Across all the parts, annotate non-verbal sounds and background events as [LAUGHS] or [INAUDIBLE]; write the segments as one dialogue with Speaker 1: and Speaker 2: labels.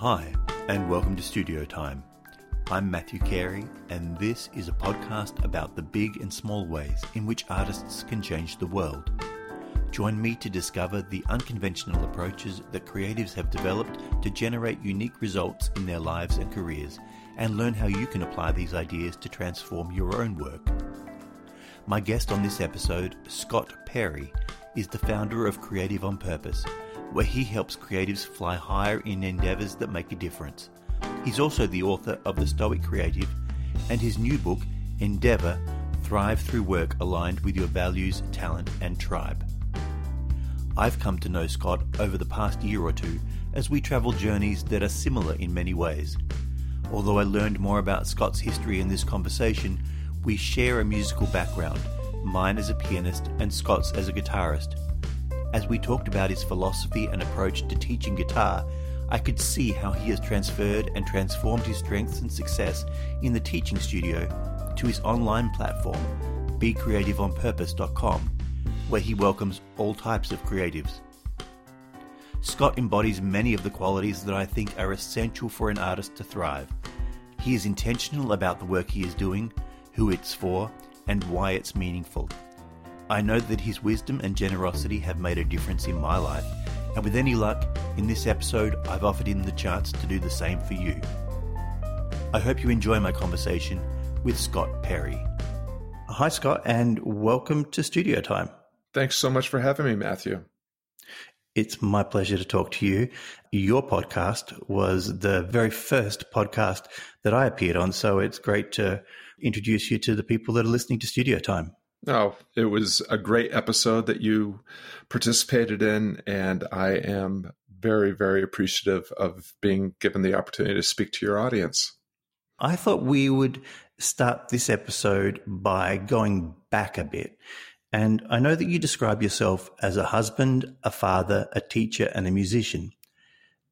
Speaker 1: Hi, and welcome to Studio Time. I'm Matthew Carey, and this is a podcast about the big and small ways in which artists can change the world. Join me to discover the unconventional approaches that creatives have developed to generate unique results in their lives and careers, and learn how you can apply these ideas to transform your own work. My guest on this episode, Scott Perry, is the founder of Creative on Purpose, where he helps creatives fly higher in endeavors that make a difference. He's also the author of The Stoic Creative and his new book, Endeavor Thrive Through Work Aligned with Your Values, Talent, and Tribe. I've come to know Scott over the past year or two as we travel journeys that are similar in many ways. Although I learned more about Scott's history in this conversation, we share a musical background, mine as a pianist and Scott's as a guitarist. As we talked about his philosophy and approach to teaching guitar, I could see how he has transferred and transformed his strengths and success in the teaching studio to his online platform, BeCreativeOnPurpose.com, where he welcomes all types of creatives. Scott embodies many of the qualities that I think are essential for an artist to thrive. He is intentional about the work he is doing, who it's for, and why it's meaningful. I know that his wisdom and generosity have made a difference in my life, and with any luck, in this episode, I've offered him the chance to do the same for you. I hope you enjoy my conversation with Scott Perry. Hi, Scott, and welcome to Studio Time.
Speaker 2: Thanks so much for having me, Matthew.
Speaker 1: It's my pleasure to talk to you. Your podcast was the very first podcast that I appeared on, so it's great to introduce you to the people that are listening to Studio Time.
Speaker 2: Oh, it was a great episode that you participated in, and I am very, very appreciative of being given the opportunity to speak to your audience.
Speaker 1: I thought we would start this episode by going back a bit. And I know that you describe yourself as a husband, a father, a teacher, and a musician.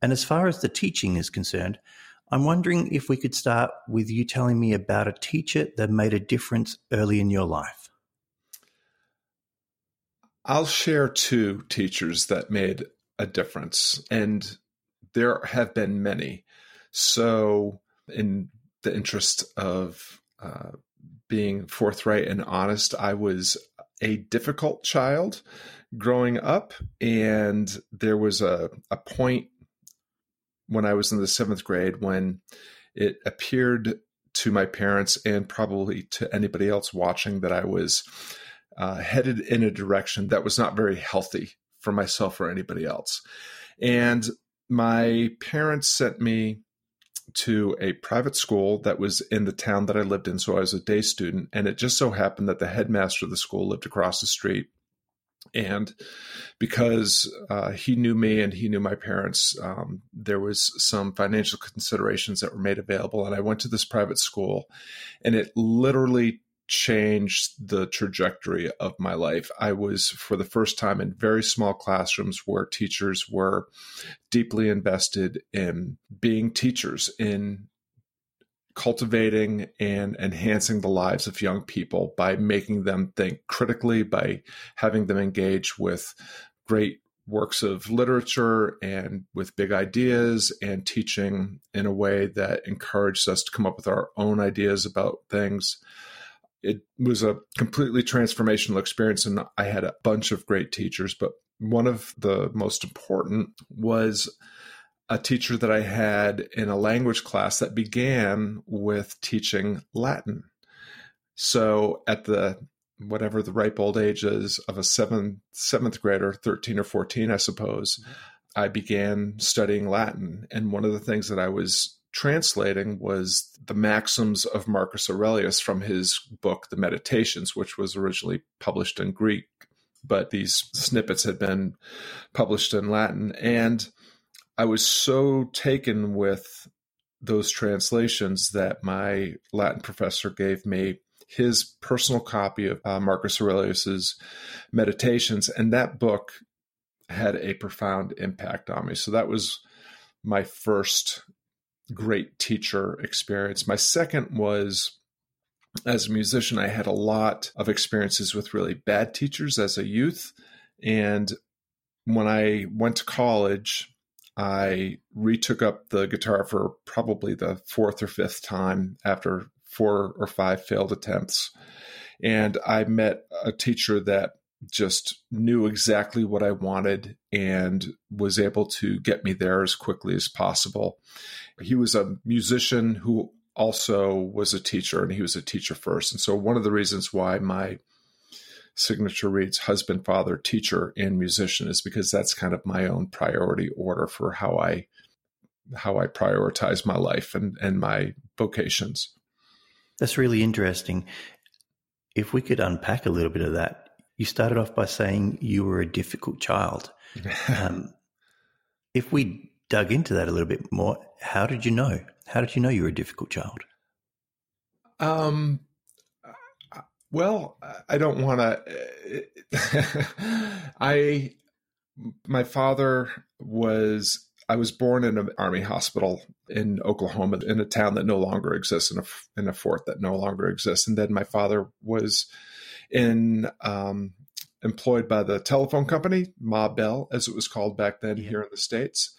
Speaker 1: And as far as the teaching is concerned, I'm wondering if we could start with you telling me about a teacher that made a difference early in your life.
Speaker 2: I'll share two teachers that made a difference, and there have been many. So, in the interest of uh, being forthright and honest, I was a difficult child growing up, and there was a, a point when I was in the seventh grade when it appeared to my parents and probably to anybody else watching that I was uh, headed in a direction that was not very healthy for myself or anybody else. And my parents sent me to a private school that was in the town that I lived in. So I was a day student. And it just so happened that the headmaster of the school lived across the street. And because uh, he knew me and he knew my parents, um, there was some financial considerations that were made available. And I went to this private school, and it literally changed the trajectory of my life. I was, for the first time, in very small classrooms where teachers were deeply invested in being teachers, in cultivating and enhancing the lives of young people by making them think critically, by having them engage with great works of literature and with big ideas and teaching in a way that encouraged us to come up with our own ideas about things it was a completely transformational experience and i had a bunch of great teachers but one of the most important was a teacher that i had in a language class that began with teaching latin so at the whatever the ripe old age is of a seventh seventh grader 13 or 14 i suppose mm-hmm. i began studying latin and one of the things that i was translating was the maxims of Marcus Aurelius from his book, The Meditations, which was originally published in Greek, but these snippets had been published in Latin. And I was so taken with those translations that my Latin professor gave me his personal copy of uh, Marcus Aurelius's Meditations, and that book had a profound impact on me. So that was my first great teacher experience. My second was as a musician, I had a lot of experiences with really bad teachers as a youth. And when I went to college, I retook up the guitar for probably the fourth or fifth time after four or five failed attempts. And I met a teacher that just knew exactly what I wanted and was able to get me there as quickly as possible. He was a musician who also was a teacher, and he was a teacher first. And so, one of the reasons why my signature reads husband, father, teacher, and musician is because that's kind of my own priority order for how I how I prioritize my life and, and my vocations.
Speaker 1: That's really interesting. If we could unpack a little bit of that, you started off by saying you were a difficult child. [LAUGHS] um, if we dug into that a little bit more, how did you know? How did you know you were a difficult child?
Speaker 2: Um, well, I don't want to. [LAUGHS] I, my father was. I was born in an army hospital in Oklahoma, in a town that no longer exists, in a in a fort that no longer exists. And then my father was in um, employed by the telephone company, Ma Bell, as it was called back then yeah. here in the States.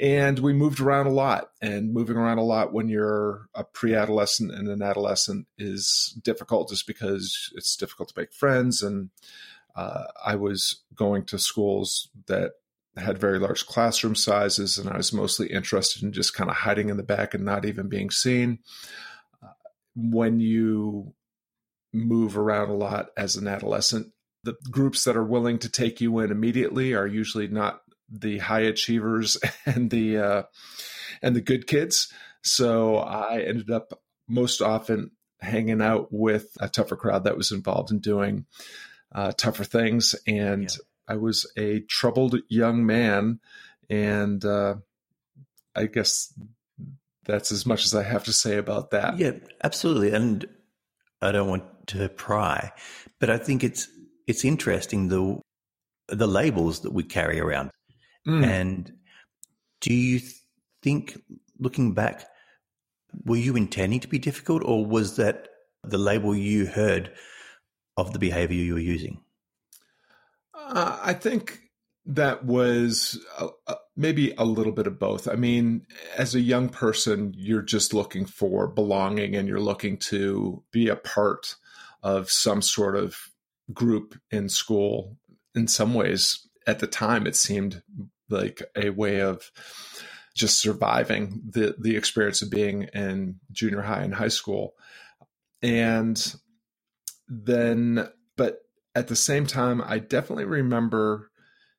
Speaker 2: And we moved around a lot. And moving around a lot when you're a pre adolescent and an adolescent is difficult just because it's difficult to make friends. And uh, I was going to schools that had very large classroom sizes, and I was mostly interested in just kind of hiding in the back and not even being seen. Uh, when you move around a lot as an adolescent. The groups that are willing to take you in immediately are usually not the high achievers [LAUGHS] and the uh, and the good kids. So I ended up most often hanging out with a tougher crowd that was involved in doing uh, tougher things, and yeah. I was a troubled young man, and uh, I guess that's as much as I have to say about that.
Speaker 1: Yeah, absolutely, and I don't want to pry, but I think it's it's interesting the the labels that we carry around. Mm. And do you think, looking back, were you intending to be difficult, or was that the label you heard of the behavior you were using?
Speaker 2: Uh, I think that was uh, maybe a little bit of both. I mean, as a young person, you're just looking for belonging and you're looking to be a part of some sort of group in school. In some ways, at the time, it seemed like a way of just surviving the the experience of being in junior high and high school. And then, but at the same time, I definitely remember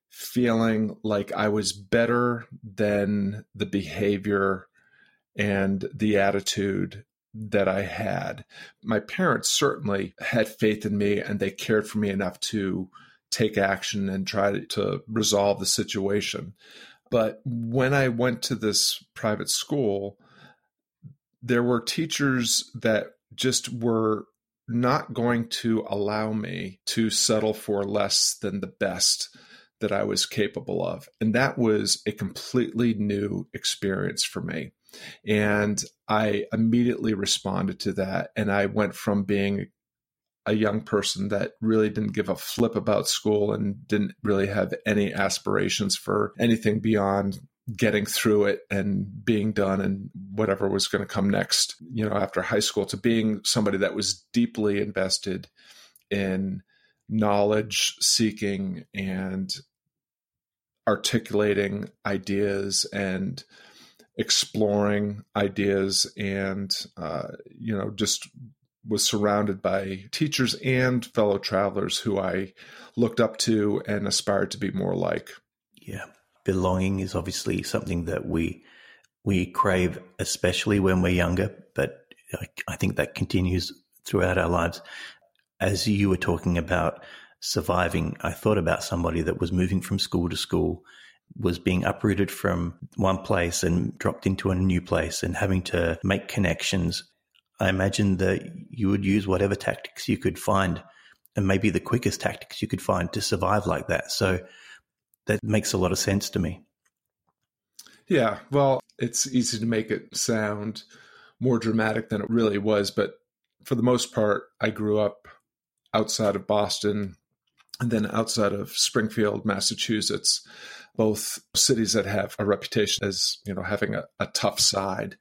Speaker 2: feeling like I was better than the behavior and the attitude that I had. My parents certainly had faith in me and they cared for me enough to take action and try to resolve the situation. But when I went to this private school, there were teachers that just were not going to allow me to settle for less than the best that I was capable of. And that was a completely new experience for me. And I immediately responded to that. And I went from being a young person that really didn't give a flip about school and didn't really have any aspirations for anything beyond getting through it and being done and whatever was going to come next, you know, after high school to being somebody that was deeply invested in knowledge seeking and articulating ideas and exploring ideas and uh, you know just was surrounded by teachers and fellow travelers who I looked up to and aspired to be more like.
Speaker 1: Yeah, belonging is obviously something that we we crave, especially when we're younger. But I think that continues throughout our lives. As you were talking about surviving, I thought about somebody that was moving from school to school was being uprooted from one place and dropped into a new place and having to make connections. I imagine that you would use whatever tactics you could find and maybe the quickest tactics you could find to survive like that. So that makes a lot of sense to me.
Speaker 2: Yeah, well, it's easy to make it sound more dramatic than it really was, but for the most part, I grew up outside of Boston and then outside of Springfield, Massachusetts. both cities that have a reputation as, you know, having a, a tough side.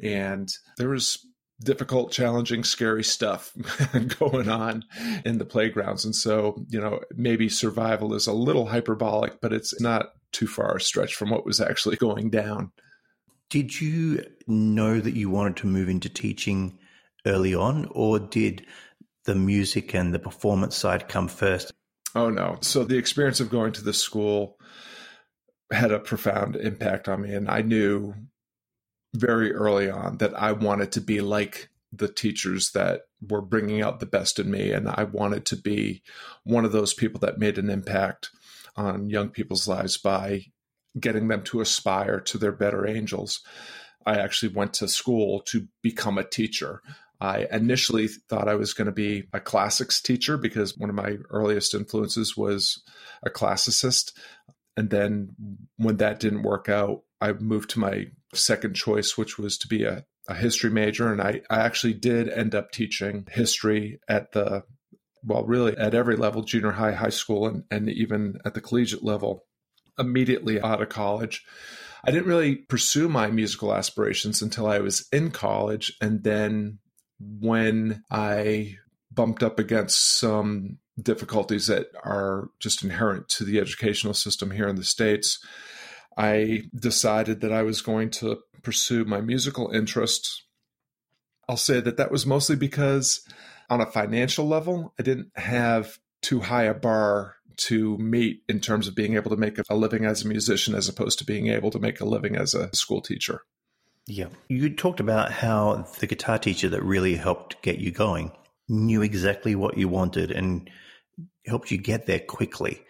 Speaker 2: And there was difficult, challenging, scary stuff [LAUGHS] going on in the playgrounds. And so, you know, maybe survival is a little hyperbolic, but it's not too far a stretch from what was actually [LAUGHS] going down.
Speaker 1: Did you know that you wanted to move into teaching early on, or did the music and the performance side come first?
Speaker 2: Oh, no. So the experience of going to the school had a profound impact on me. And I knew very early on that I wanted to be like the teachers that were bringing out the best in me. And I wanted to be one of those people that made an impact on young people's lives by getting them to aspire to their better angels. I actually went to school to become a teacher. I initially thought I was going to be a classics teacher because one of my earliest influences was a classicist. And then when that didn't work out, I moved to my second choice, which was to be a, a history major. And I, I actually did end up teaching history at the, well, really at every level, junior high, high school, and, and even at the collegiate level immediately out of college. I didn't really pursue my musical aspirations until I was in college. And then when I bumped up against some difficulties that are just inherent to the educational system here in the States, I decided that I was going to pursue my musical interests. I'll say that that was mostly because, on a financial level, I didn't have too high a bar to meet in terms of being able to make a living as a musician as opposed to being able to make a living as a school teacher.
Speaker 1: Yeah. You talked about how the guitar teacher that really helped get you going knew exactly what you wanted and helped you get there quickly.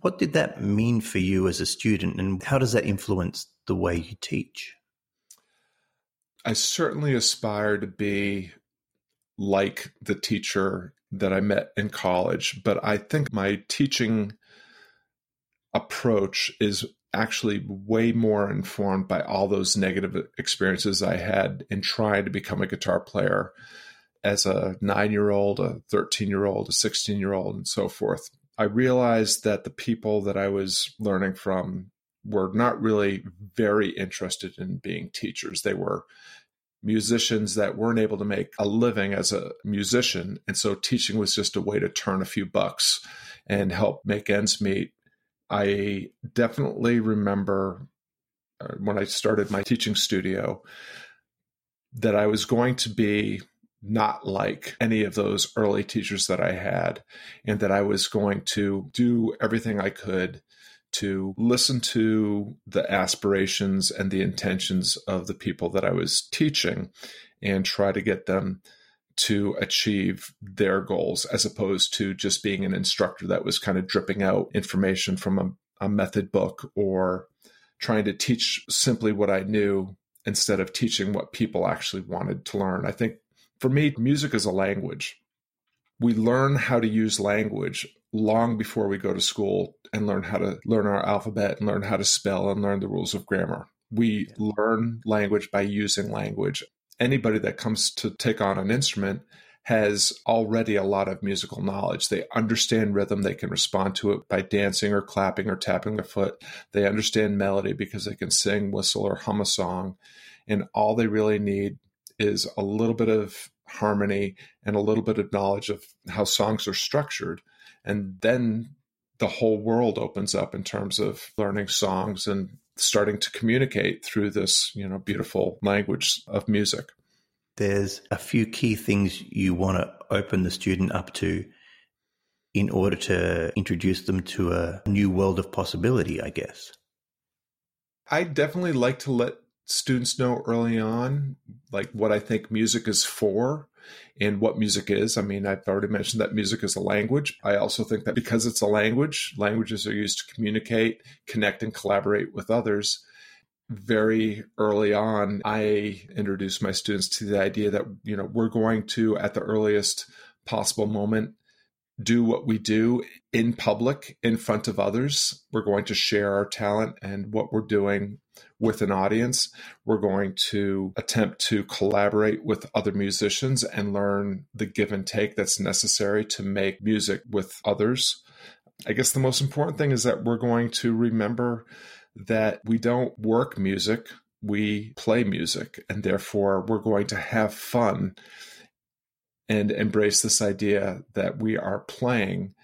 Speaker 1: What did that mean for you as a student, and how does that influence the way you teach?
Speaker 2: I certainly aspire to be like the teacher that I met in college, but I think my teaching approach is actually way more informed by all those negative experiences I had in trying to become a guitar player as a nine year old, a 13 year old, a 16 year old, and so forth. I realized that the people that I was learning from were not really very interested in being teachers. They were musicians that weren't able to make a living as a musician. And so teaching was just a way to turn a few bucks and help make ends meet. I definitely remember uh, when I started my teaching studio that I was going to be not like any of those early teachers that I had, and that I was going to do everything I could to listen to the aspirations and the intentions of the people that I was teaching and try to get them to achieve their goals as opposed to just being an instructor that was kind of dripping out information from a, a method book or trying to teach simply what I knew instead of teaching what people actually wanted to learn. I think for me, music is a language. We learn how to use language long before we go to school and learn how to learn our alphabet and learn how to spell and learn the rules of grammar. We yeah. learn language by using language. Anybody that comes to take on an instrument has already a lot of musical knowledge. They understand rhythm. They can respond to it by dancing or clapping or tapping their foot. They understand melody because they can sing, whistle, or hum a song. And all they really need is a little bit of harmony and a little bit of knowledge of how songs are structured. And then the whole world opens up in terms of learning songs and starting to communicate through this, you know, beautiful language of music.
Speaker 1: There's a few key things you want to open the student up to in order to introduce them to a new world of possibility, I guess.
Speaker 2: I definitely like to let students know early on, like what I think music is for and what music is. I mean, I've already mentioned that music is a language. I also think that because it's a language, languages are used to communicate, connect, and collaborate with others. Very early on, I introduced my students to the idea that, you know, we're going to, at the earliest possible moment, do what we do in public in front of others. We're going to share our talent and what we're doing with an audience. We're going to attempt to collaborate with other musicians and learn the give and take that's necessary to make music with others. I guess the most important thing is that we're going to remember that we don't work music, we play music, and therefore we're going to have fun and embrace this idea that we are playing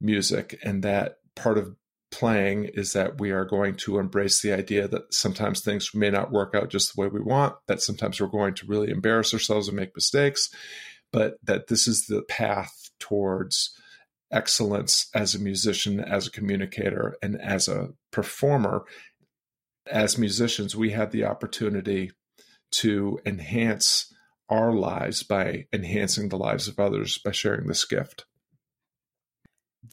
Speaker 2: music and that part of playing is that we are going to embrace the idea that sometimes things may not work out just the way we want, that sometimes we're going to really embarrass ourselves and make mistakes, but that this is the path towards excellence as a musician, as a communicator, and as a performer. As musicians, we have the opportunity to enhance our lives by enhancing the lives of others by sharing this gift.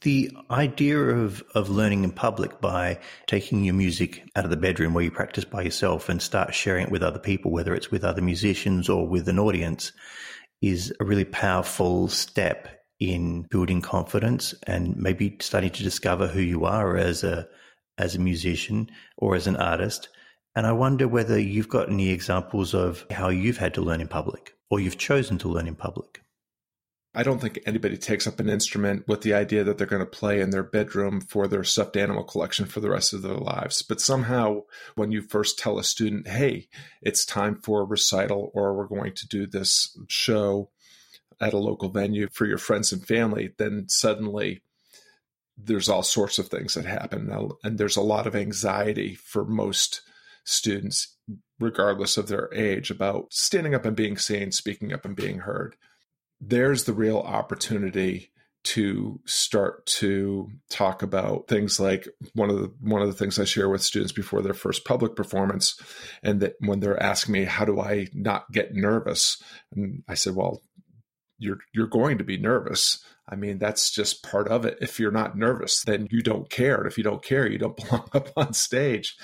Speaker 1: The idea of, of learning in public by taking your music out of the bedroom where you practice by yourself and start sharing it with other people, whether it's with other musicians or with an audience, is a really powerful step in building confidence and maybe starting to discover who you are as a as a musician or as an artist. And I wonder whether you've got any examples of how you've had to learn in public or you've chosen to learn in public.
Speaker 2: I don't think anybody takes up an instrument with the idea that they're going to play in their bedroom for their stuffed animal collection for the rest of their lives. But somehow, when you first tell a student, hey, it's time for a recital or we're going to do this show at a local venue for your friends and family, then suddenly there's all sorts of things that happen. And there's a lot of anxiety for most students, regardless of their age, about standing up and being seen, speaking up and being heard. There's the real opportunity to start to talk about things like one of the one of the things I share with students before their first public performance and that when they're asking me how do I not get nervous and I said well you're you're going to be nervous. I mean, that's just part of it. If you're not nervous, then you don't care. And if you don't care, you don't [LAUGHS] belong up on stage.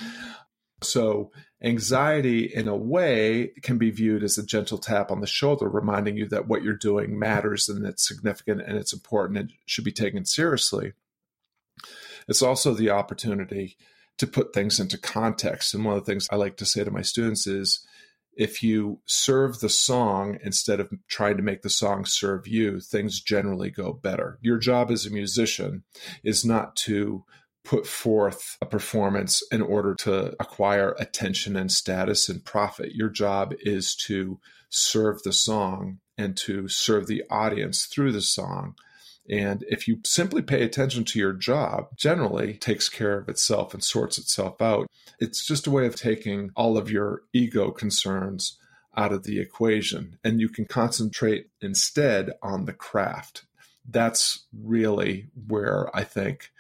Speaker 2: So, anxiety, in a way, can be viewed as a gentle tap on the shoulder, reminding you that what you're doing matters and it's significant and it's important and should be taken seriously. It's also the opportunity to put things into context. And one of the things I like to say to my students is if you serve the song instead of trying to make the song serve you, things generally go better. Your job as a musician is not to put forth a performance in order to acquire attention and status and profit. Your job is to serve the song and to serve the audience through the song. And if you simply pay attention to your job, generally takes care of itself and sorts itself out. It's just a way of taking all of your ego concerns out of the equation and you can concentrate instead on the craft. That's really where I think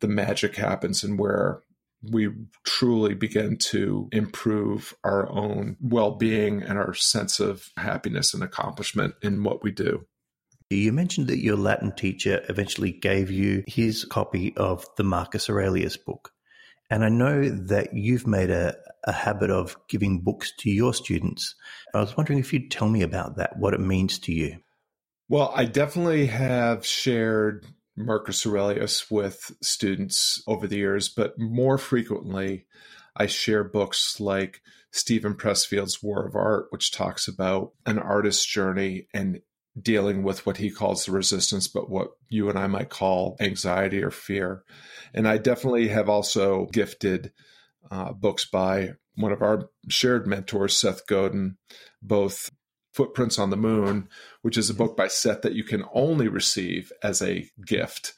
Speaker 2: the magic happens and where we truly begin to improve our own well being and our sense of happiness and accomplishment in what we do.
Speaker 1: You mentioned that your Latin teacher eventually gave you his copy of the Marcus Aurelius book. And I know that you've made a, a habit of giving books to your students. I was wondering if you'd tell me about that, what it means to you.
Speaker 2: Well, I definitely have shared Marcus Aurelius with students over the years, but more frequently, I share books like Steven Pressfield's War of Art, which talks about an artist's journey and dealing with what he calls the resistance, but what you and I might call anxiety or fear. And I definitely have also gifted uh, books by one of our shared mentors, Seth Godin, both Footprints on the Moon, which is a book by Seth that you can only receive as a gift.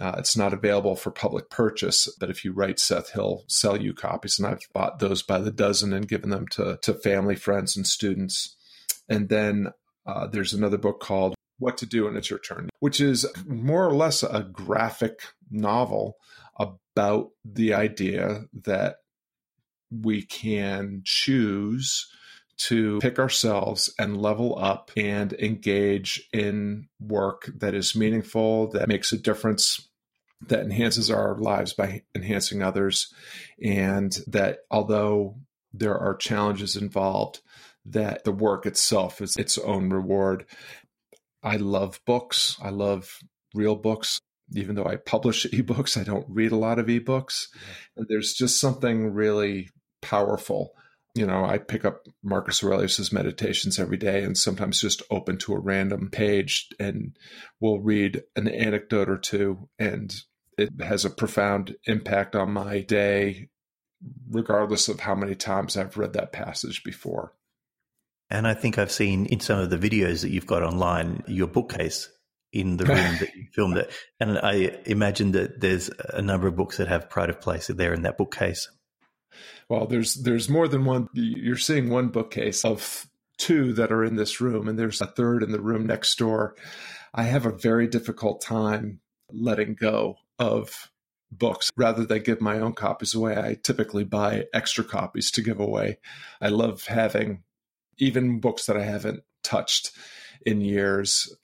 Speaker 2: Uh, it's not available for public purchase, but if you write Seth, he'll sell you copies. And I've bought those by the dozen and given them to, to family, friends, and students. And then uh, there's another book called What to Do When It's Your Turn, which is more or less a graphic novel about the idea that we can choose to pick ourselves and level up and engage in work that is meaningful, that makes a difference, that enhances our lives by enhancing others, and that although there are challenges involved, that the work itself is its own reward. I love books. I love real books. Even though I publish [LAUGHS] ebooks, I don't read a lot of ebooks. And There's just something really powerful. You know, I pick up Marcus Aurelius's meditations every day and sometimes just open to a random page and we'll read an anecdote or two and it has a profound impact on my day, regardless of how many times I've read that passage before.
Speaker 1: And I think I've seen in some of the videos that you've got online your bookcase in the room that you filmed it. And I imagine that there's a number of books that have pride of place there in that bookcase.
Speaker 2: Well, there's there's more than one. You're seeing one bookcase of two that are in this room, and there's a third in the room next door. I have a very difficult time letting go of books rather than give my own copies away. I typically buy extra copies to give away. I love having even books that I haven't touched in years.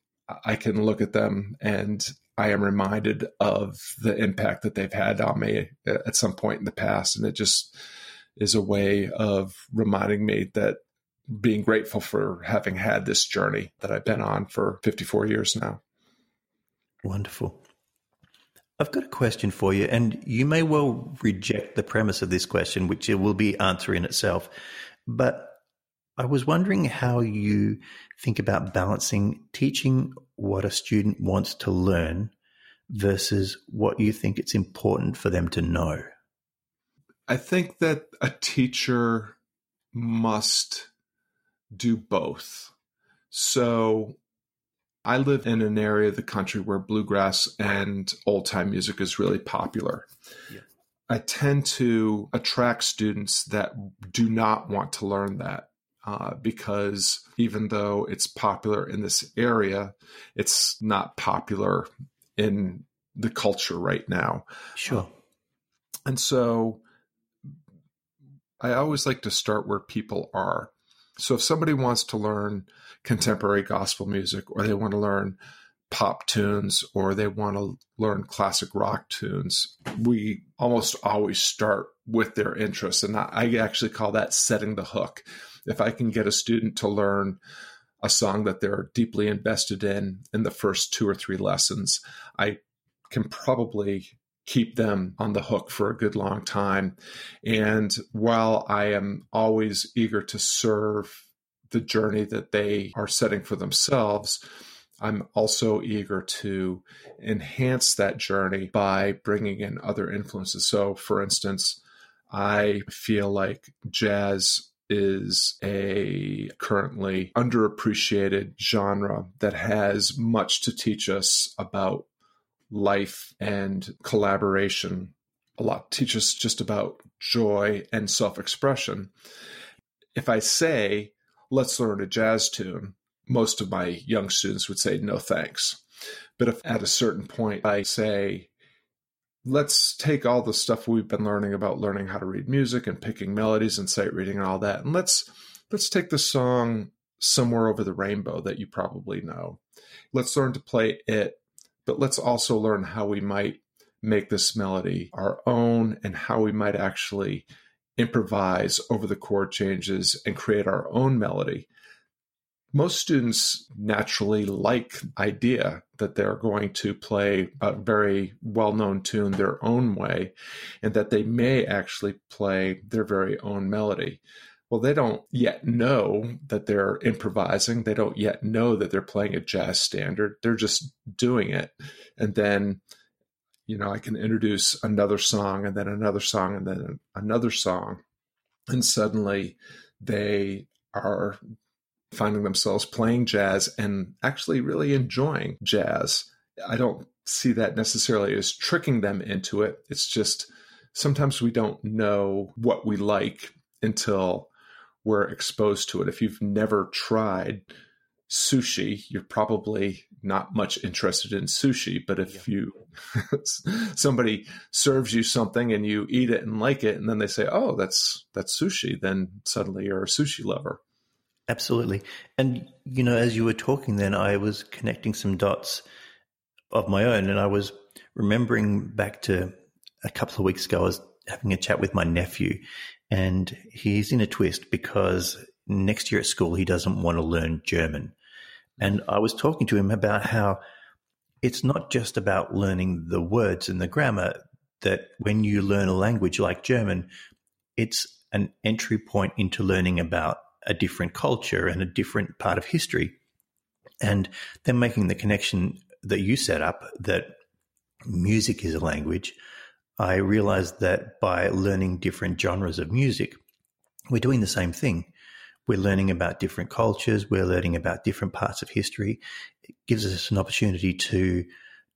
Speaker 2: I can look at them and I am reminded of the impact that they've had on me uh, at some point in the past. And it just is a way of reminding me that being grateful for having had this journey that I've been on for 54 years now.
Speaker 1: Wonderful. I've got a question for you, and you may well reject the premise of this question, which it will be answer in itself. But I was wondering how you think about balancing teaching what a student wants to learn versus what you think it's important for them to know.
Speaker 2: I think that a teacher must do both. So I live in an area of the country where bluegrass and old time music is really popular. Yeah. I tend to attract students that do not want to learn that uh, because even though it's popular in this area, it's not popular in the culture right now.
Speaker 1: Sure.
Speaker 2: and so I always like to start where people are. So if somebody wants to learn contemporary gospel music or they want to learn pop tunes or they want to learn classic rock tunes, we almost always start with their interests. And I actually call that setting the hook. If I can get a student to learn a song that they're deeply invested in in the first two or three lessons, I can probably keep them on the hook for a good long time. And while I am always eager to serve the journey that they are setting for themselves, I'm also eager to enhance that journey by bringing in other influences. So, for instance, I feel like jazz is a currently underappreciated genre that has much to teach us about life and collaboration. A lot teach us just about joy and self expression. If I say, let's learn a jazz tune, most of my young students would say, no thanks. But if at a certain point I say, let's take all the stuff we've been learning about learning how to read music and picking melodies and sight reading and all that, and let's let's take the song somewhere over the rainbow that you probably know. Let's learn to play it but let's also learn how we might make this melody our own and how we might actually improvise over the chord changes and create our own melody. Most students naturally like idea that they're going to play a very well-known tune their own way and that they may actually play their very own melody well, they don't yet know that they're improvising. They don't yet know that they're playing a jazz standard. They're just doing it. And then, you know, I can introduce another song and then another song and then another song. And suddenly they are finding themselves playing jazz and actually really enjoying jazz. I don't see that necessarily as tricking them into it. It's just sometimes we don't know what we like until we're exposed to it. If you've never tried sushi, you're probably not much interested in sushi. But if yeah. you [LAUGHS] somebody serves you something and you eat it and like it, and then they say, "Oh, that's that's sushi," then suddenly you're a sushi lover.
Speaker 1: Absolutely. And you know, as you were talking, then I was connecting some dots of my own, and I was remembering back to a couple of weeks ago. I was having a chat with my nephew, and he's in a twist because next year at school he doesn't want to learn German. And I was talking to him about how it's not just about learning the words and the grammar, that when you learn a language like German, it's an entry point into learning about a different culture and a different part of history. And then making the connection that you set up that music is a language, I realized that by learning different genres of music, we're doing the same thing. We're learning about different cultures, we're learning about different parts of history. It gives us an opportunity to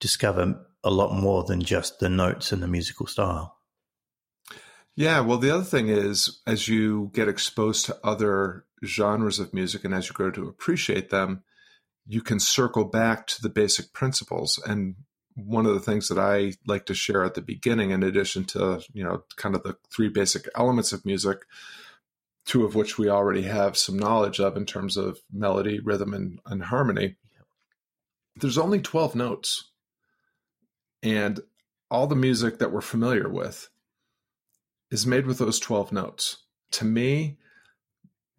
Speaker 1: discover a lot more than just the notes and the musical style.
Speaker 2: Yeah, well, the other thing is, as you get exposed to other genres of music and as you grow to appreciate them, you can circle back to the basic principles. And one of the things that I like to share at the beginning, in addition to, you know, kind of the three basic elements of music, two of which we already have some knowledge of in terms of melody, rhythm, and, and harmony, there's only 12 notes. And all the music that we're familiar with is made with those 12 notes. To me,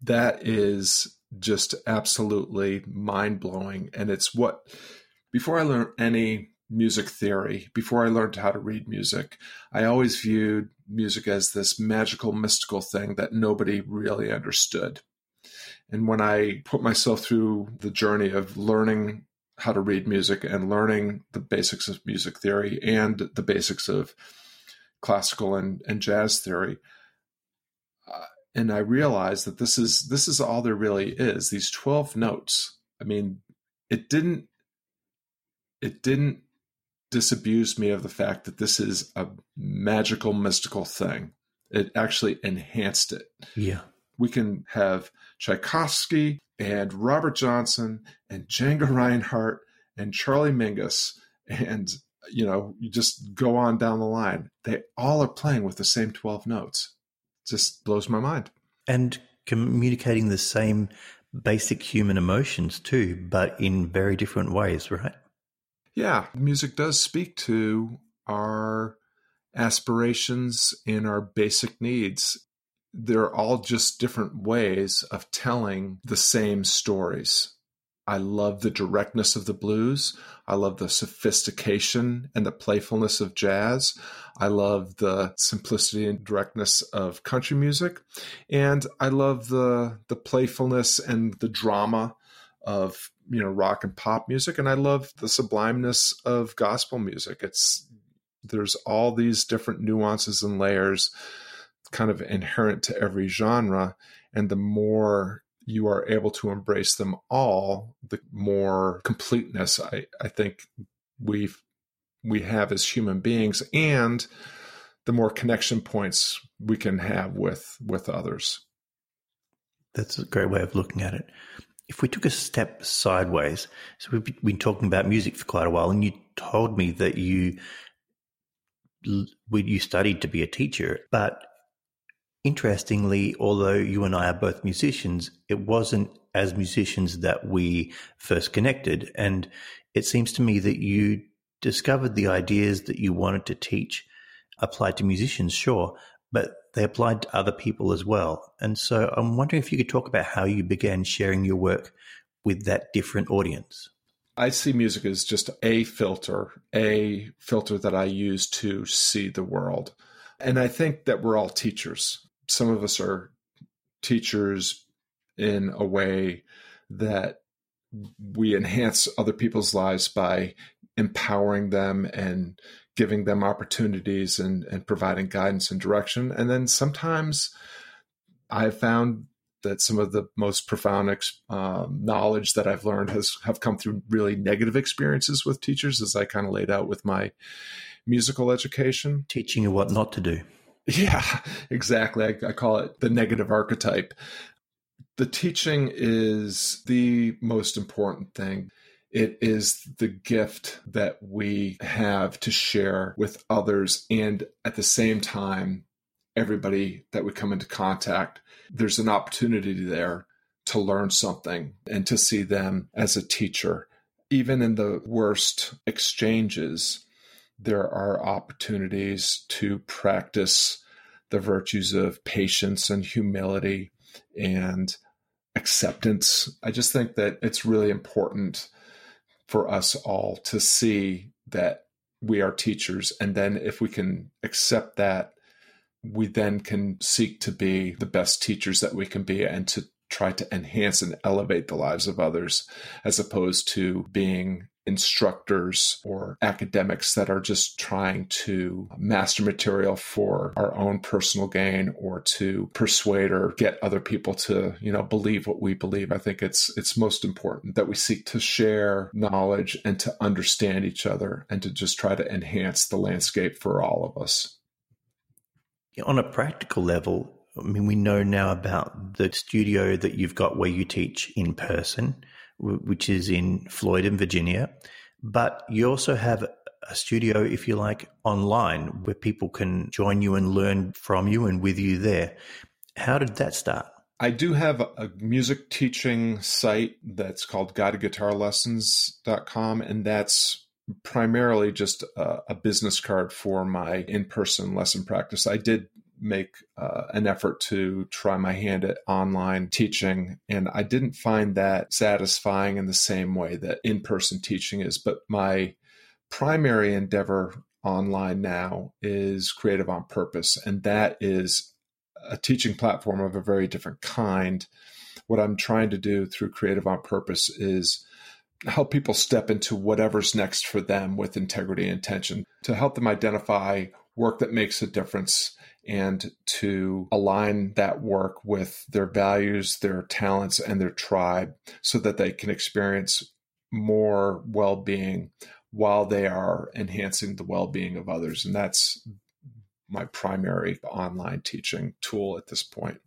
Speaker 2: that is just absolutely mind blowing. And it's what, before I learned any music theory, before I learned how to read music, I always viewed music as this magical, mystical thing that nobody really understood. And when I put myself through the journey of learning how to read music and learning the basics of music theory and the basics of classical and, and jazz theory, uh, and I realized that this is this is all there really is. These twelve notes. I mean, it didn't it didn't disabuse me of the fact that this is a magical, mystical thing. It actually enhanced it.
Speaker 1: Yeah.
Speaker 2: We can have Tchaikovsky and Robert Johnson and Django Reinhardt and Charlie Mingus and you know, you just go on down the line. They all are playing with the same 12 notes. It just blows my mind.
Speaker 1: And communicating the same basic human emotions too, but in very different ways, right?
Speaker 2: Yeah, music does speak to our aspirations and our basic needs. They're all just different ways of telling the same stories. I love the directness of the blues. I love the sophistication and the playfulness of jazz. I love the simplicity and directness of country music. And I love the the playfulness and the drama of you know rock and pop music and I love the sublimeness of gospel music. It's there's all these different nuances and layers kind of inherent to every genre and the more you are able to embrace them all, the more completeness I, I think we we have as human beings, and the more connection points we can have with with others.
Speaker 1: That's a great way of looking at it. If we took a step sideways, so we've been talking about music for quite a while, and you told me that you you studied to be a teacher, but Interestingly, although you and I are both musicians, it wasn't as musicians that we first connected. And it seems to me that you discovered the ideas that you wanted to teach applied to musicians, sure, but they applied to other people as well. And so I'm wondering if you could talk about how you began sharing your work with that different audience.
Speaker 2: I see music as just a filter, a filter that I use to see the world. And I think that we're all teachers some of us are teachers in a way that we enhance other people's lives by empowering them and giving them opportunities and, and providing guidance and direction. And then sometimes I've found that some of the most profound um, knowledge that I've learned has have come through really negative experiences with teachers, as I kind of laid out with my musical education.
Speaker 1: Teaching you what not to do. [LAUGHS]
Speaker 2: Yeah, exactly. I, I call it the negative archetype. The teaching is the most important thing. It is the gift that we have to share with others. And at the same time, everybody that we come into contact, there's an opportunity there to learn something and to see them as a teacher. Even in the worst exchanges, there are opportunities to practice the virtues of patience and humility and acceptance. I just think that it's really important for us all to see that we are teachers. And then if we can accept that, we then can seek to be the best teachers that we can be and to try to enhance and elevate the lives of others as opposed to being instructors or academics that are just trying to master material for our own personal gain or to persuade or get other people to you know believe what we believe. I think it's it's most important that we seek to share knowledge and to understand each other and to just try to enhance the landscape for all of us.
Speaker 1: On a practical level I mean, we know now about the studio that you've got where you teach in person which is in Floyd Virginia. But you also have a studio, if you like, online where people can join you and learn from you and with you there. How did that start?
Speaker 2: I do have a music teaching site that's called guideguitarlessons.com, and that's primarily just a, a business card for my in person lesson practice. I did make uh, an effort to try my hand at online teaching. And I didn't find that satisfying in the same way that in person teaching is. But my primary endeavor online now is Creative on Purpose. And that is a teaching platform of a very different kind. What I'm trying to do through Creative on Purpose is help people step into whatever's next for them with integrity and intention to help them identify work that makes a difference and to align that work with their values, their talents, and their tribe so that they can experience more well being while they are enhancing the well being of others. And that's my primary online teaching tool at this point.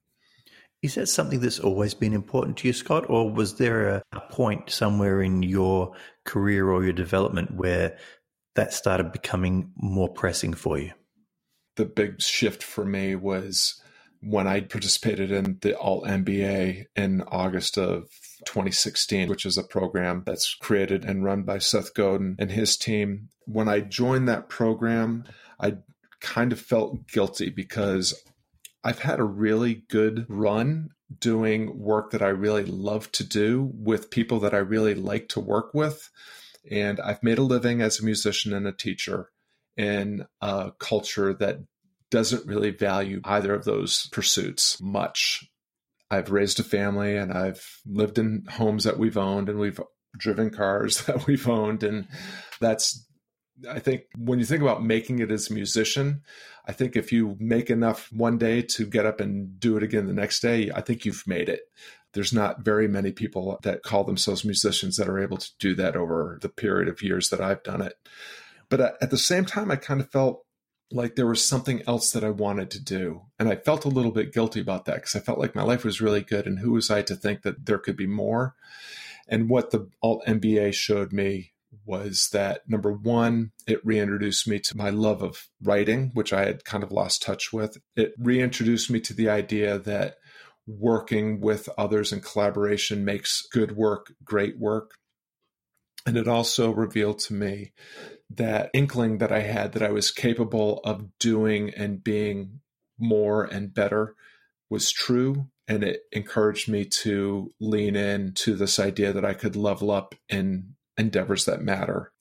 Speaker 1: Is that something that's always been important to you, Scott? Or was there a, a point somewhere in your career or your development where that started becoming more pressing for you?
Speaker 2: The big shift for me was when I participated in the Alt MBA in August of 2016, which is a program that's created and run by Seth Godin and his team. When I joined that program, I kind of felt guilty because I've had a really good run doing work that I really love to do with people that I really like to work with. And I've made a living as a musician and a teacher in a culture that doesn't really value either of those pursuits much. I've raised a family and I've lived in homes that we've owned and we've driven cars [LAUGHS] that we've owned. And that's, I think, when you think about making it as a musician, I think if you make enough one day to get up and do it again the next day, I think you've made it. There's not very many people that call themselves musicians that are able to do that over the period of years that I've done it. But uh, at the same time, I kind of felt like there was something else that I wanted to do. And I felt a little bit guilty about that because I felt like my life was really good. And who was I to think that there could be more? And what the Alt MBA showed me was that number one, it reintroduced me to my love of writing, which I had kind of lost touch with. It reintroduced me to the idea that working with others in collaboration makes good work great work. And it also revealed to me that inkling that I had that I was capable of doing and being more and better was true. And it encouraged me to lean in to this idea that I could level up in endeavors that matter.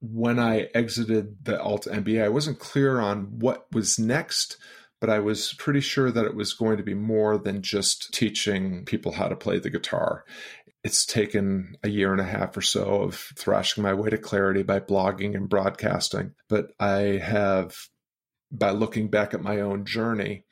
Speaker 2: When I exited the Alt MBA, I wasn't clear on what was next, but I was pretty sure that it was going to be more than just teaching people how to play the guitar it's taken a year and a half or so of thrashing my way to clarity by blogging and broadcasting. But I have, by looking back at my own journey,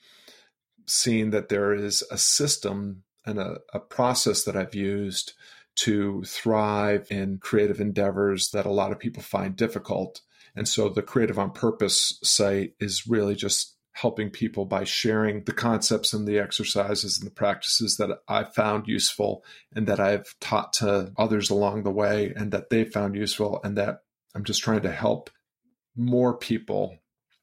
Speaker 2: seen that there is a system and a, a process that I've used to thrive in creative endeavors that a lot of people find difficult. And so the Creative on Purpose site is really just helping people by sharing the concepts and the exercises and the practices that I've found useful and that I've taught to others along the way and that they found useful and that I'm just trying to help more people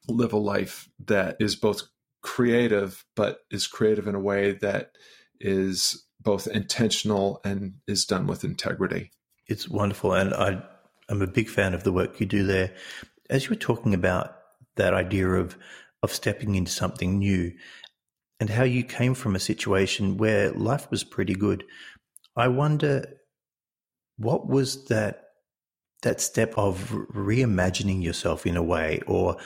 Speaker 2: live a life that is both creative but is creative in a way that is both intentional and is done with integrity.
Speaker 1: It's wonderful and I I'm a big fan of the work you do there. As you were talking about that idea of of stepping into something new and how you came from a situation where life was pretty good. I wonder what was that that step of reimagining yourself in a way or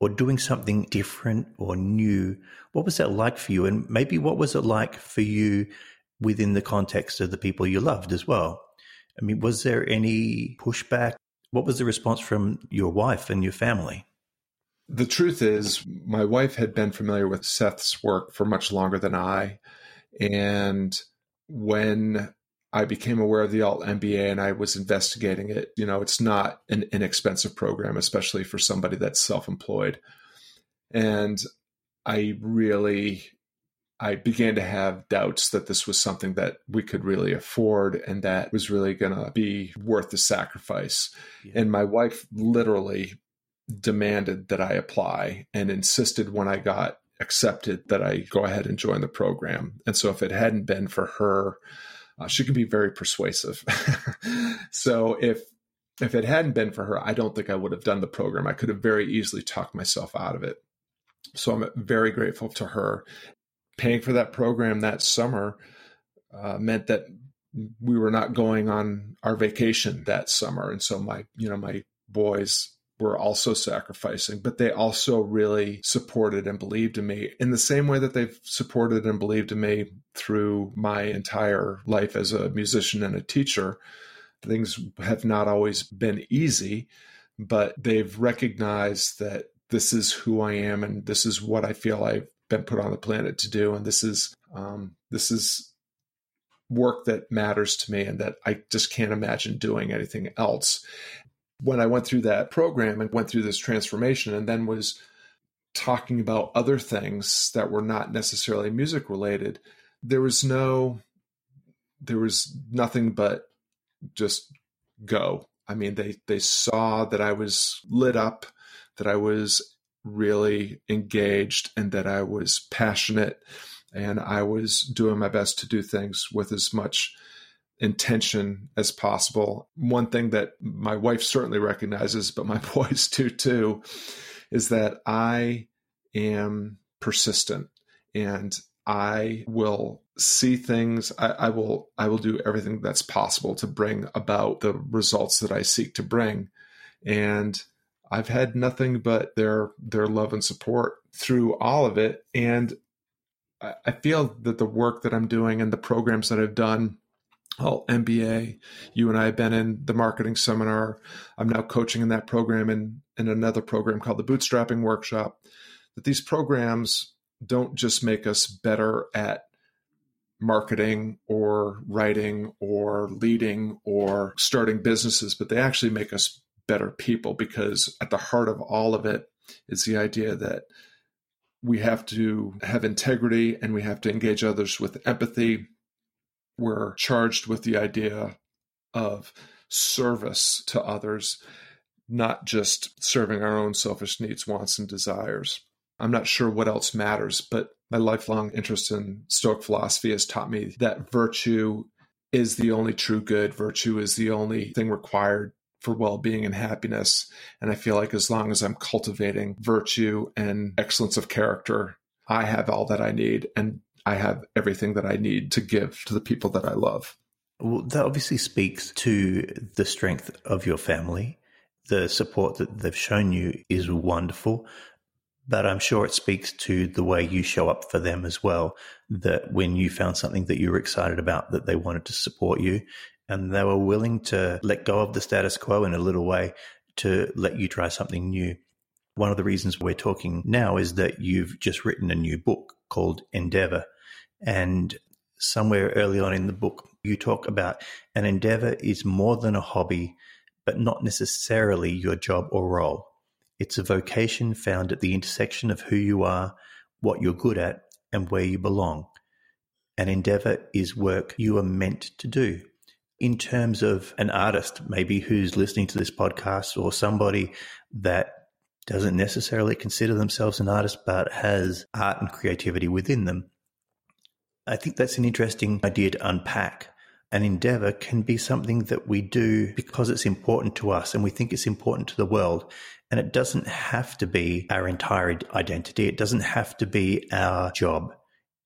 Speaker 1: or doing something different or new what was that like for you and maybe what was it like for you within the context of the people you loved as well I mean, was there any pushback? What was the response from your wife and your family?
Speaker 2: The truth is, my wife had been familiar with Seth's work for much longer than I. And when I became aware of the alt MBA and I was investigating it, you know, it's not an inexpensive program, especially for somebody that's self employed. And I really I began to have doubts that this was something that we could really afford and that was really going to be worth the sacrifice. Yeah. And my wife literally demanded that I apply and insisted when I got accepted that I go ahead and join the program. And so if it hadn't been for her, uh, she can be very persuasive. [LAUGHS] so if if it hadn't been for her, I don't think I would have done the program. I could have very easily talked myself out of it. So I'm very grateful to her. Paying for that program that summer uh, meant that we were not going on our vacation that summer, and so my you know my boys were also sacrificing, but they also really supported and believed in me in the same way that they've supported and believed in me through my entire life as a musician and a teacher. Things have not always been easy, but they've recognized that this is who I am and this is what I feel I've been put on the planet to do. And this is, um, this is work that matters to me and that I just can't imagine doing anything else when I went through that program and went through this transformation and then was talking about other things that were not necessarily music related, there was no, there was nothing but just go. I mean, they, they saw that I was lit up, that I was really engaged and that I was passionate and I was doing my best to do things with as much intention as possible. One thing that my wife certainly recognizes, but my [LAUGHS] boys do too, is that I am persistent and I will see things. I, I, will I will do everything that's possible to bring about the results that I seek to bring. And I've had nothing but their their love and support through all of it. And I, I feel that the work that I'm doing and the programs that I've done alt MBA. You and I have been in the marketing seminar. I'm now coaching in that program and in another program called the Bootstrapping Workshop. That these programs don't just make us better at marketing or writing or leading or starting businesses, but they actually make us better people because at the heart of all of it is the idea that we have to have integrity and we have to engage others with empathy we're charged with the idea of service to others, not just serving our own selfish needs, wants, and desires. I'm not sure what else matters, but my lifelong interest in Stoic philosophy has taught me that virtue is the only true good. Virtue is the only thing required for well being and happiness. And I feel like as long as I'm cultivating virtue and excellence of character, I have all that I need. And I have everything that I need to give to the people that I love.
Speaker 1: Well, that obviously speaks to the strength of your family. The support that they've shown you is wonderful, but I'm sure it speaks to the way you show up for them as well. That when you found something that you were excited about, that they wanted to support you and they were willing to let go of the status quo in a little way to let you try something new. One of the reasons we're talking now is that you've just written a new book called Endeavor. And somewhere early on in the book, you talk about an endeavor is more than a hobby, but not necessarily your job or role. It's a vocation found at the intersection of who you are, what you're good at, and where you belong. An endeavor is work you are meant to do. In terms of an artist, maybe who's listening to this podcast, or somebody that doesn't necessarily consider themselves an artist but has art and creativity within them, I think that's an interesting idea to unpack. An endeavor can be something that we do because it's important to us and we think it's important to the world. And it doesn't have to be our entire identity. It doesn't have to be our job.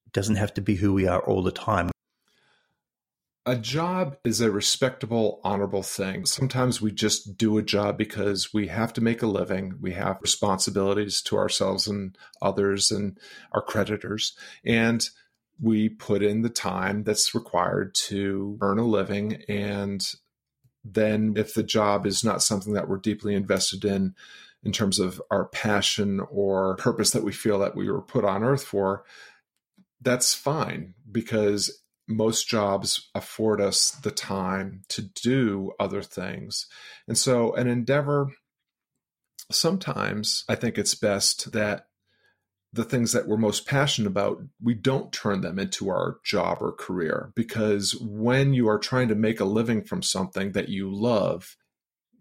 Speaker 1: It doesn't have to be who we are all the time.
Speaker 2: A job is a respectable, honorable thing. Sometimes we just do a job because we have to make a living. We have responsibilities to ourselves and others and our creditors. And we put in the time that's required to earn a living and then if the job is not something that we're deeply invested in, in terms of our passion or purpose that we feel that we were put on earth for, that's fine because most jobs afford us the time to do other things. And so, an endeavor, sometimes I think it's best that the things that we're most passionate about, we don't turn them into our job or career. Because when you are trying to make a living from something that you love,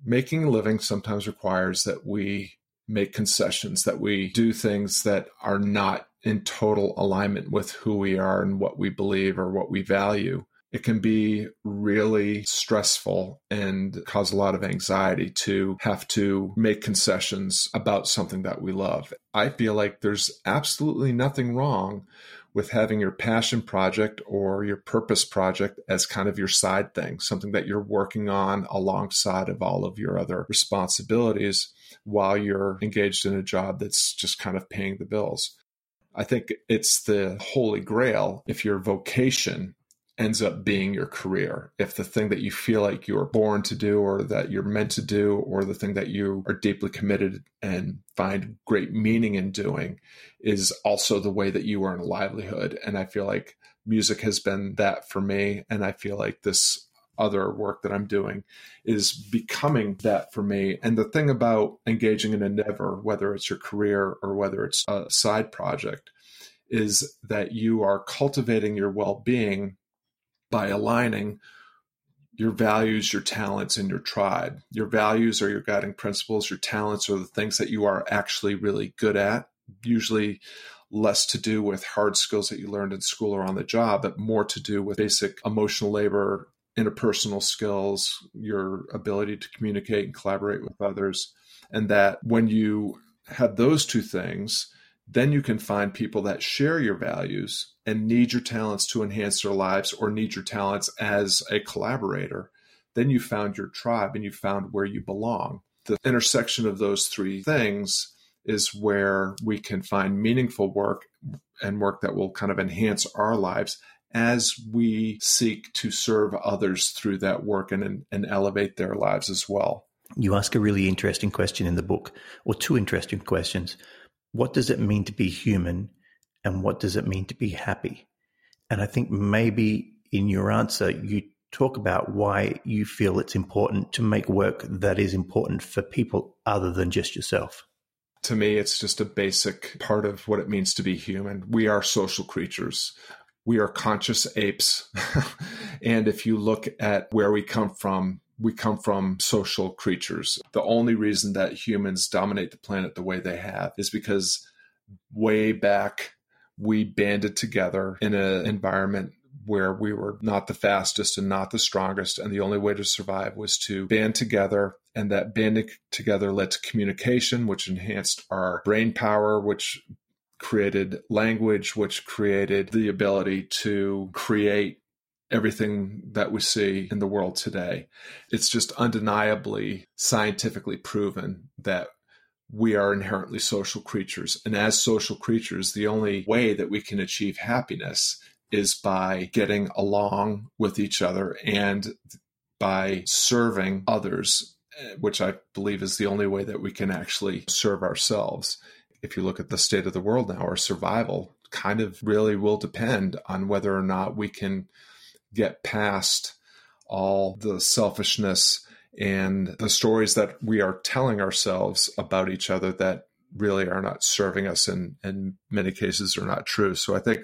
Speaker 2: making a living sometimes requires that we make concessions, that we do things that are not in total alignment with who we are and what we believe or what we value. It can be really stressful and cause a lot of anxiety to have to make concessions about something that we love. I feel like there's absolutely nothing wrong with having your passion project or your purpose project as kind of your side thing, something that you're working on alongside of all of your other responsibilities while you're engaged in a job that's just kind of paying the bills. I think it's the holy grail if your vocation ends up being your career. If the thing that you feel like you're born to do or that you're meant to do or the thing that you are deeply committed and find great meaning in doing is also the way that you earn a livelihood. And I feel like music has been that for me. And I feel like this other work that I'm doing is becoming that for me. And the thing about engaging in endeavor, whether it's your career or whether it's a side project, is that you are cultivating your well being by aligning your values, your talents, and your tribe. Your values are your guiding principles, your talents are the things that you are actually really good at, usually less to do with hard skills that you learned in school or on the job, but more to do with basic emotional labor, interpersonal skills, your ability to communicate and collaborate with others. And that when you have those two things, then you can find people that share your values and need your talents to enhance their lives or need your talents as a collaborator. Then you found your tribe and you found where you belong. The intersection of those three things is where we can find meaningful work and work that will kind of enhance our lives as we seek to serve others through that work and, and elevate their lives as well.
Speaker 1: You ask a really interesting question in the book, or two interesting questions. What does it mean to be human? And what does it mean to be happy? And I think maybe in your answer, you talk about why you feel it's important to make work that is important for people other than just yourself.
Speaker 2: To me, it's just a basic part of what it means to be human. We are social creatures we are conscious apes. [LAUGHS] and if you look at where we come from, we come from social creatures. The only reason that humans dominate the planet the way they have is because way back we banded together in an environment where we were not the fastest and not the strongest. And the only way to survive was to band together. And that banding together led to communication, which enhanced our brain power, which created language, which created the ability to create everything that we see in the world today. It's just undeniably scientifically proven that we are inherently social creatures. And as social creatures, the only way that we can achieve happiness is by getting along with each other and by serving others, eh, which I believe is the only way that we can actually serve ourselves if you look at the state of the world now, our survival kind of really will depend on whether or not we can get past all the selfishness and the stories that we are telling ourselves about each other that really are not serving us and in many cases are not true. So I think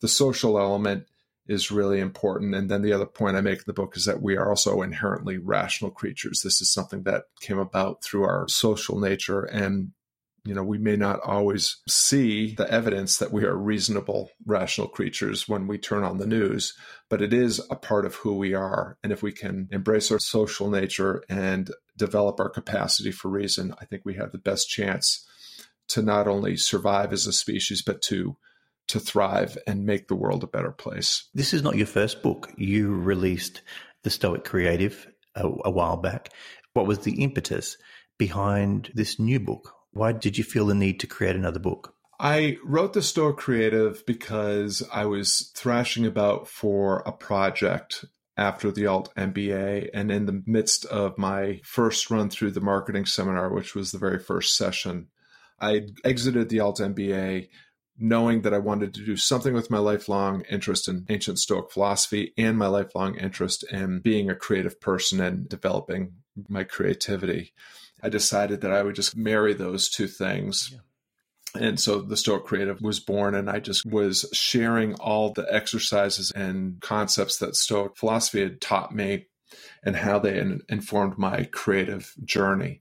Speaker 2: the social element is really important. And then the other point I make in the book is that we are also inherently rational creatures. This is something that came about through our social nature and you know, we may not always see the evidence that we are reasonable, rational creatures when we turn on the news, but it is a part of who we are. And if we can embrace our social nature and develop our capacity for reason, I think we have the best chance to not only survive as a species, but to to thrive and make the world a better place.
Speaker 1: This is not your first book. You released The Stoic Creative a, a while back. What was the impetus behind this new book? Why did you feel the need to create another book?
Speaker 2: I wrote the Stoic Creative because I was thrashing about for a project after the alt MBA and in the midst of my first run through the marketing seminar, which was the very first session. I exited the alt MBA knowing that I wanted to do something with my lifelong interest in ancient Stoic philosophy and my lifelong interest in being a creative person and developing my creativity. I decided that I would just marry those two things. Yeah and so the Stoic Creative was born, and I just was sharing all the exercises and concepts that Stoic philosophy had taught me and how they informed my creative journey.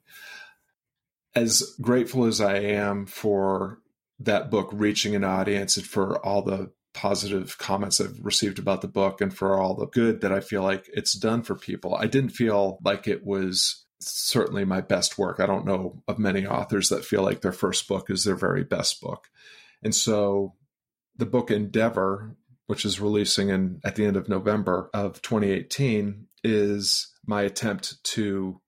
Speaker 2: As grateful as I am for that book reaching an audience and for all the positive comments I've received about the book and for all the good that I feel like it's done for people, I didn't feel like it was certainly my best work. I don't know of many authors that feel like their first book is their very best book. And so the book Endeavor, which is releasing in at the end of November of 2018, is my attempt to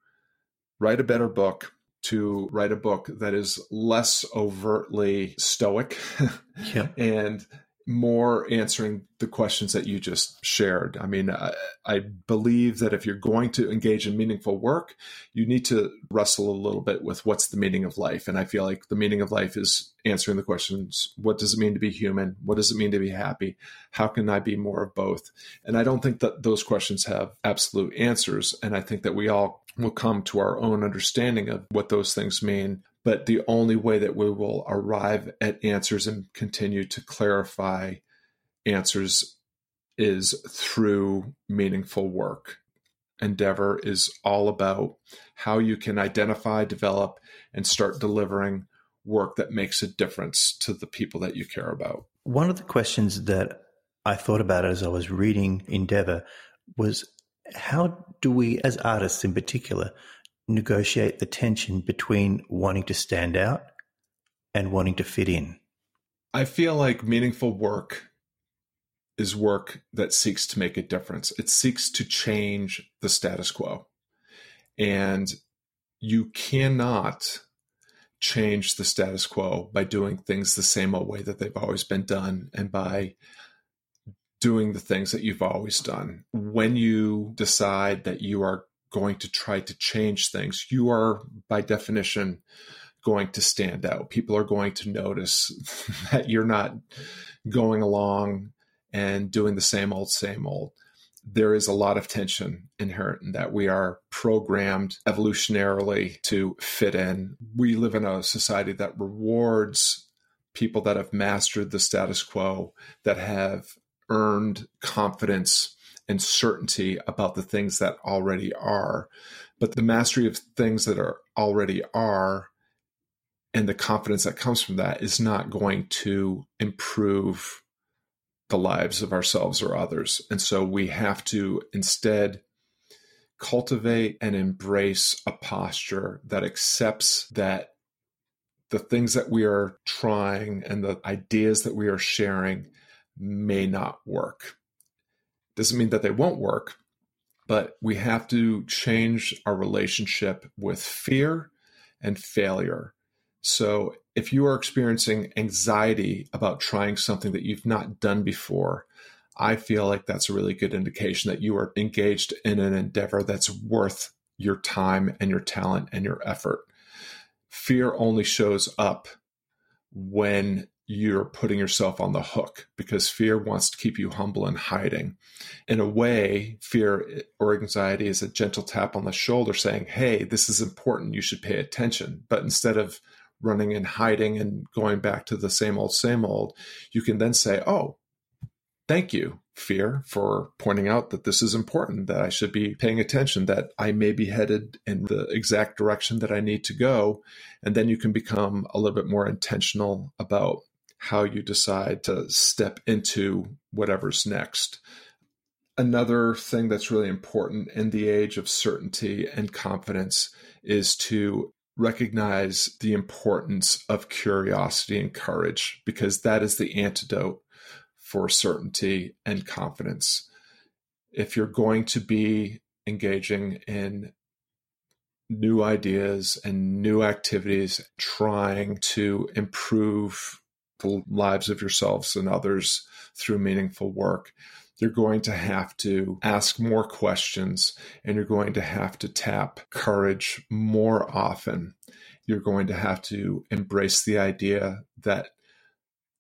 Speaker 2: write a better book, to write a book that is less overtly stoic [LAUGHS] yeah. and more answering the questions that you just shared. I mean, I, I, believe that if you're going to engage in meaningful work, you need to wrestle a little bit with what's the meaning of life. And I feel like the meaning of life is answering the questions what does it mean to be human? What does it mean to be happy? How can I be more of both? And I don't think that those questions have absolute answers. And I think that we all will come to our own understanding of what those things mean but the only way that we will arrive at answers and continue to clarify answers is through meaningful work. Endeavor is all about how you can identify, develop, and start delivering work that makes a difference to the people that you care about.
Speaker 1: One of the questions that I thought about as I was reading Endeavor was how do we, as artists in particular, negotiate the tension between wanting to stand out and wanting to fit in?
Speaker 2: I feel like meaningful work is work that seeks to make a difference. It seeks to change the status quo. And you cannot change the status quo by doing things the same old way that they've always been done and by doing the things that you've always done. When you decide that you are going to try to change things, you are by definition going to stand out. People are going to notice [LAUGHS] that you're not going along and doing the same old, same old. There is a lot of tension inherent in that. We are programmed evolutionarily to fit in. We live in a society that rewards people that have mastered the status quo, that have earned confidence and certainty about the things that already are. But the mastery of things that are already are and the confidence that comes from that is not going to improve the lives of ourselves or others. And so we have to instead cultivate and embrace a posture that accepts that the things that we are trying and the ideas that we are sharing may not work. Doesn't mean that they won't work, but we have to change our relationship with fear and failure. So if you are experiencing anxiety about trying something that you've not done before, I feel like that's a really good indication that you are engaged in an endeavor that's worth your time and your talent and your effort. Fear only shows up when you're putting yourself on the hook because fear wants to keep you humble and hiding. In a way, fear or anxiety is a gentle tap on the shoulder saying, Hey, this is important. You should pay attention. But instead of running and hiding and going back to the same old, same old, you can then say, Oh, thank you, fear, for pointing out that this is important, that I should be paying attention, that I may be headed in the exact direction that I need to go. And then you can become a little bit more intentional about how you decide to step into whatever's next. Another thing that's really important in the age of certainty and confidence is to recognize the importance of curiosity and courage because that is the antidote for certainty and confidence. If you're going to be engaging in new ideas and new activities, trying to improve the lives of yourselves and others through meaningful work. you're going to have to ask more questions and you're going to have to tap courage more often. You're going to have to embrace the idea that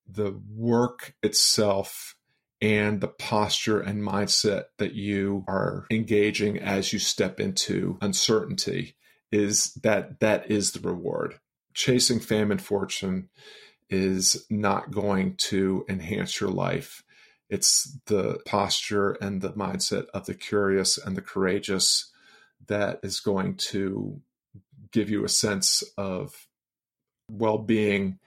Speaker 2: the work itself and the posture and mindset that you are engaging as you step into uncertainty is that that is the reward chasing fame and fortune is not going to enhance your life it's the posture and the mindset of the curious and the courageous that is going to give you a sense of well-being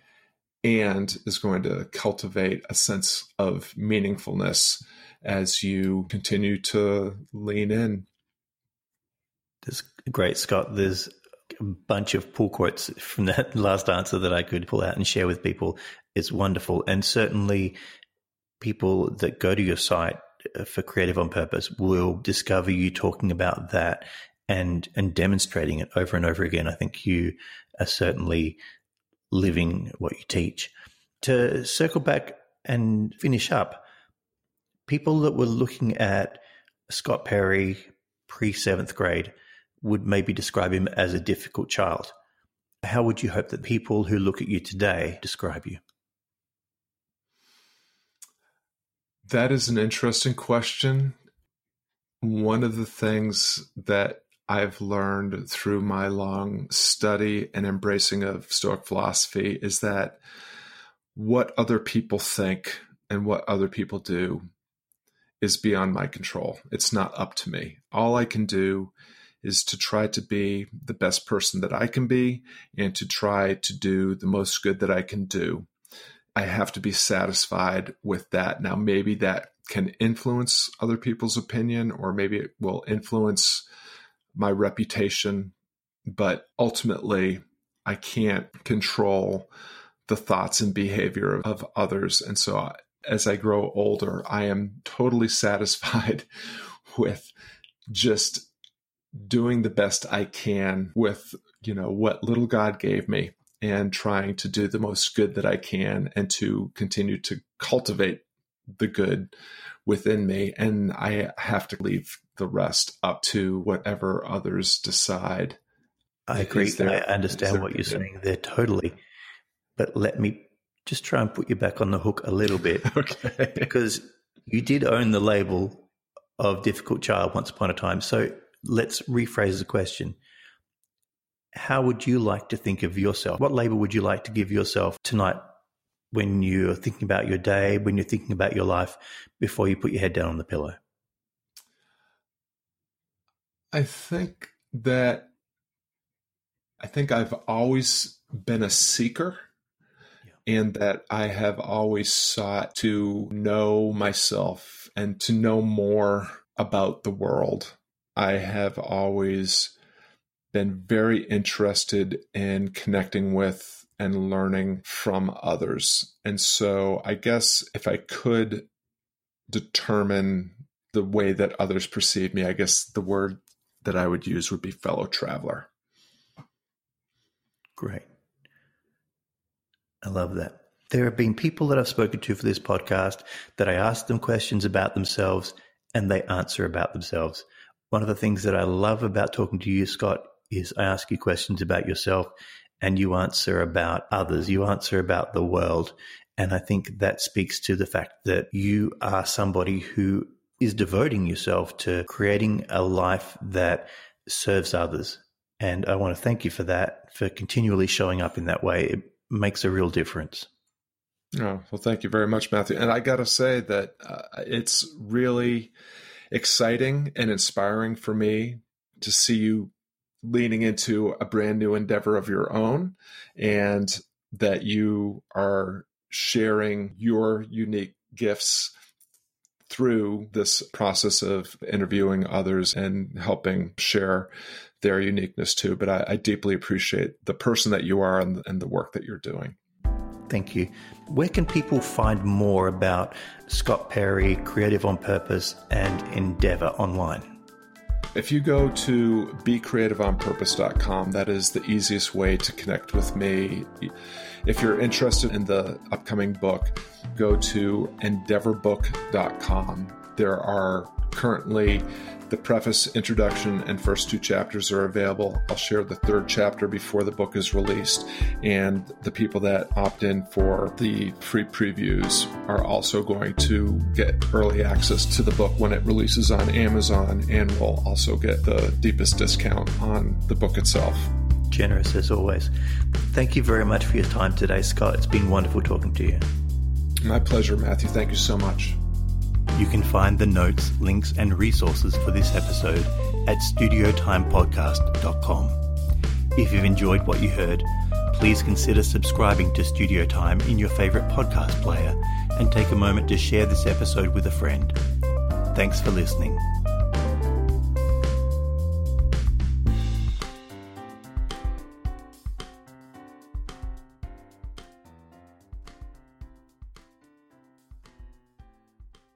Speaker 2: and is going to cultivate a sense of meaningfulness as you continue to lean in.
Speaker 1: That's great, Scott. There's bunch of pull quotes from that [LAUGHS] last answer that I could pull out and share with people. It's wonderful. And certainly, people that go to your site uh, for Creative on Purpose will discover you talking about that and and demonstrating it over and over again. I think you are certainly living what you teach. To circle back and finish up, people that were looking at Scott Perry pre seventh grade would maybe describe him as a difficult child. How would you hope that people who look at you today describe you?
Speaker 2: That is an interesting question. One of the things that I've learned through my long study and embracing of Stoic philosophy is that what other people think and what other people do is beyond my control. It's not up to me. All I can do is to try to be the best person that I can be and to try to do the most good that I can do. I have to be satisfied with that. Now, maybe that can influence other people's opinion, or maybe it will influence my reputation, but ultimately, I can't control the thoughts and behavior of others. And so, as I grow older, I am totally [LAUGHS] satisfied with just doing the best I can with, you know, what little God gave me and trying to do the most good that I can and to continue to cultivate the good within me. And I have to leave the rest up to whatever others decide.
Speaker 1: I agree. There, I understand what you're saying there totally. But let me just try and put you back on the hook a little bit. [LAUGHS]
Speaker 2: okay.
Speaker 1: Because you did own the label of difficult child once upon a time. So let's rephrase the question. How would you like to think of yourself? What label would you like to give yourself tonight when you're thinking about your day, when you're thinking about your life before you put your head down on the pillow?
Speaker 2: I think that I think I've always been a seeker yeah. and that I have always sought to know myself and to know more about the world. I have always been very interested in connecting with and learning from others. And so I guess if I could determine the way that others perceive me, I guess the word that I would use would be fellow traveler.
Speaker 1: Great. I love that. There have been people that I've spoken to for this podcast that I ask them questions about themselves and they answer about themselves. One of the things that I love about talking to you, Scott, is I ask you questions about yourself and you answer about others. You answer about the world. And I think that speaks to the fact that you are somebody who is devoting yourself to creating a life that serves others. And I want to thank you for that, for continually showing up in that way. It makes a real difference.
Speaker 2: Oh, well, thank you very much, Matthew. And I got to say that uh, it's really exciting and inspiring for me to see you leaning into a brand new endeavor of your own and that you are sharing your unique gifts through this process of interviewing others and helping share their uniqueness too. But I, I deeply appreciate the person that you are and, and the work that you're doing.
Speaker 1: Thank you. Where can people find more about Scott Perry, Creative on Purpose, and Endeavor online?
Speaker 2: If you go to becreativeonpurpose.com, that is the easiest way to connect with me. If you're interested in the upcoming book, go to endeavorbook.com There are currently the preface, introduction, and first two chapters are available. I'll share the third chapter before the book is released. And the people that opt in for the free previews are also going to get early access to the book when it releases on Amazon and will also get the deepest discount on the book itself.
Speaker 1: Generous as always. Thank you very much for your time today, Scott. It's been wonderful talking to you.
Speaker 2: My pleasure, Matthew. Thank you so much.
Speaker 1: You can find the notes, links, and resources for this episode at studiotimepodcast.com. If you've enjoyed what you heard, please consider subscribing to Studio Time in your favorite podcast player and take a moment to share this episode with a friend. Thanks for listening.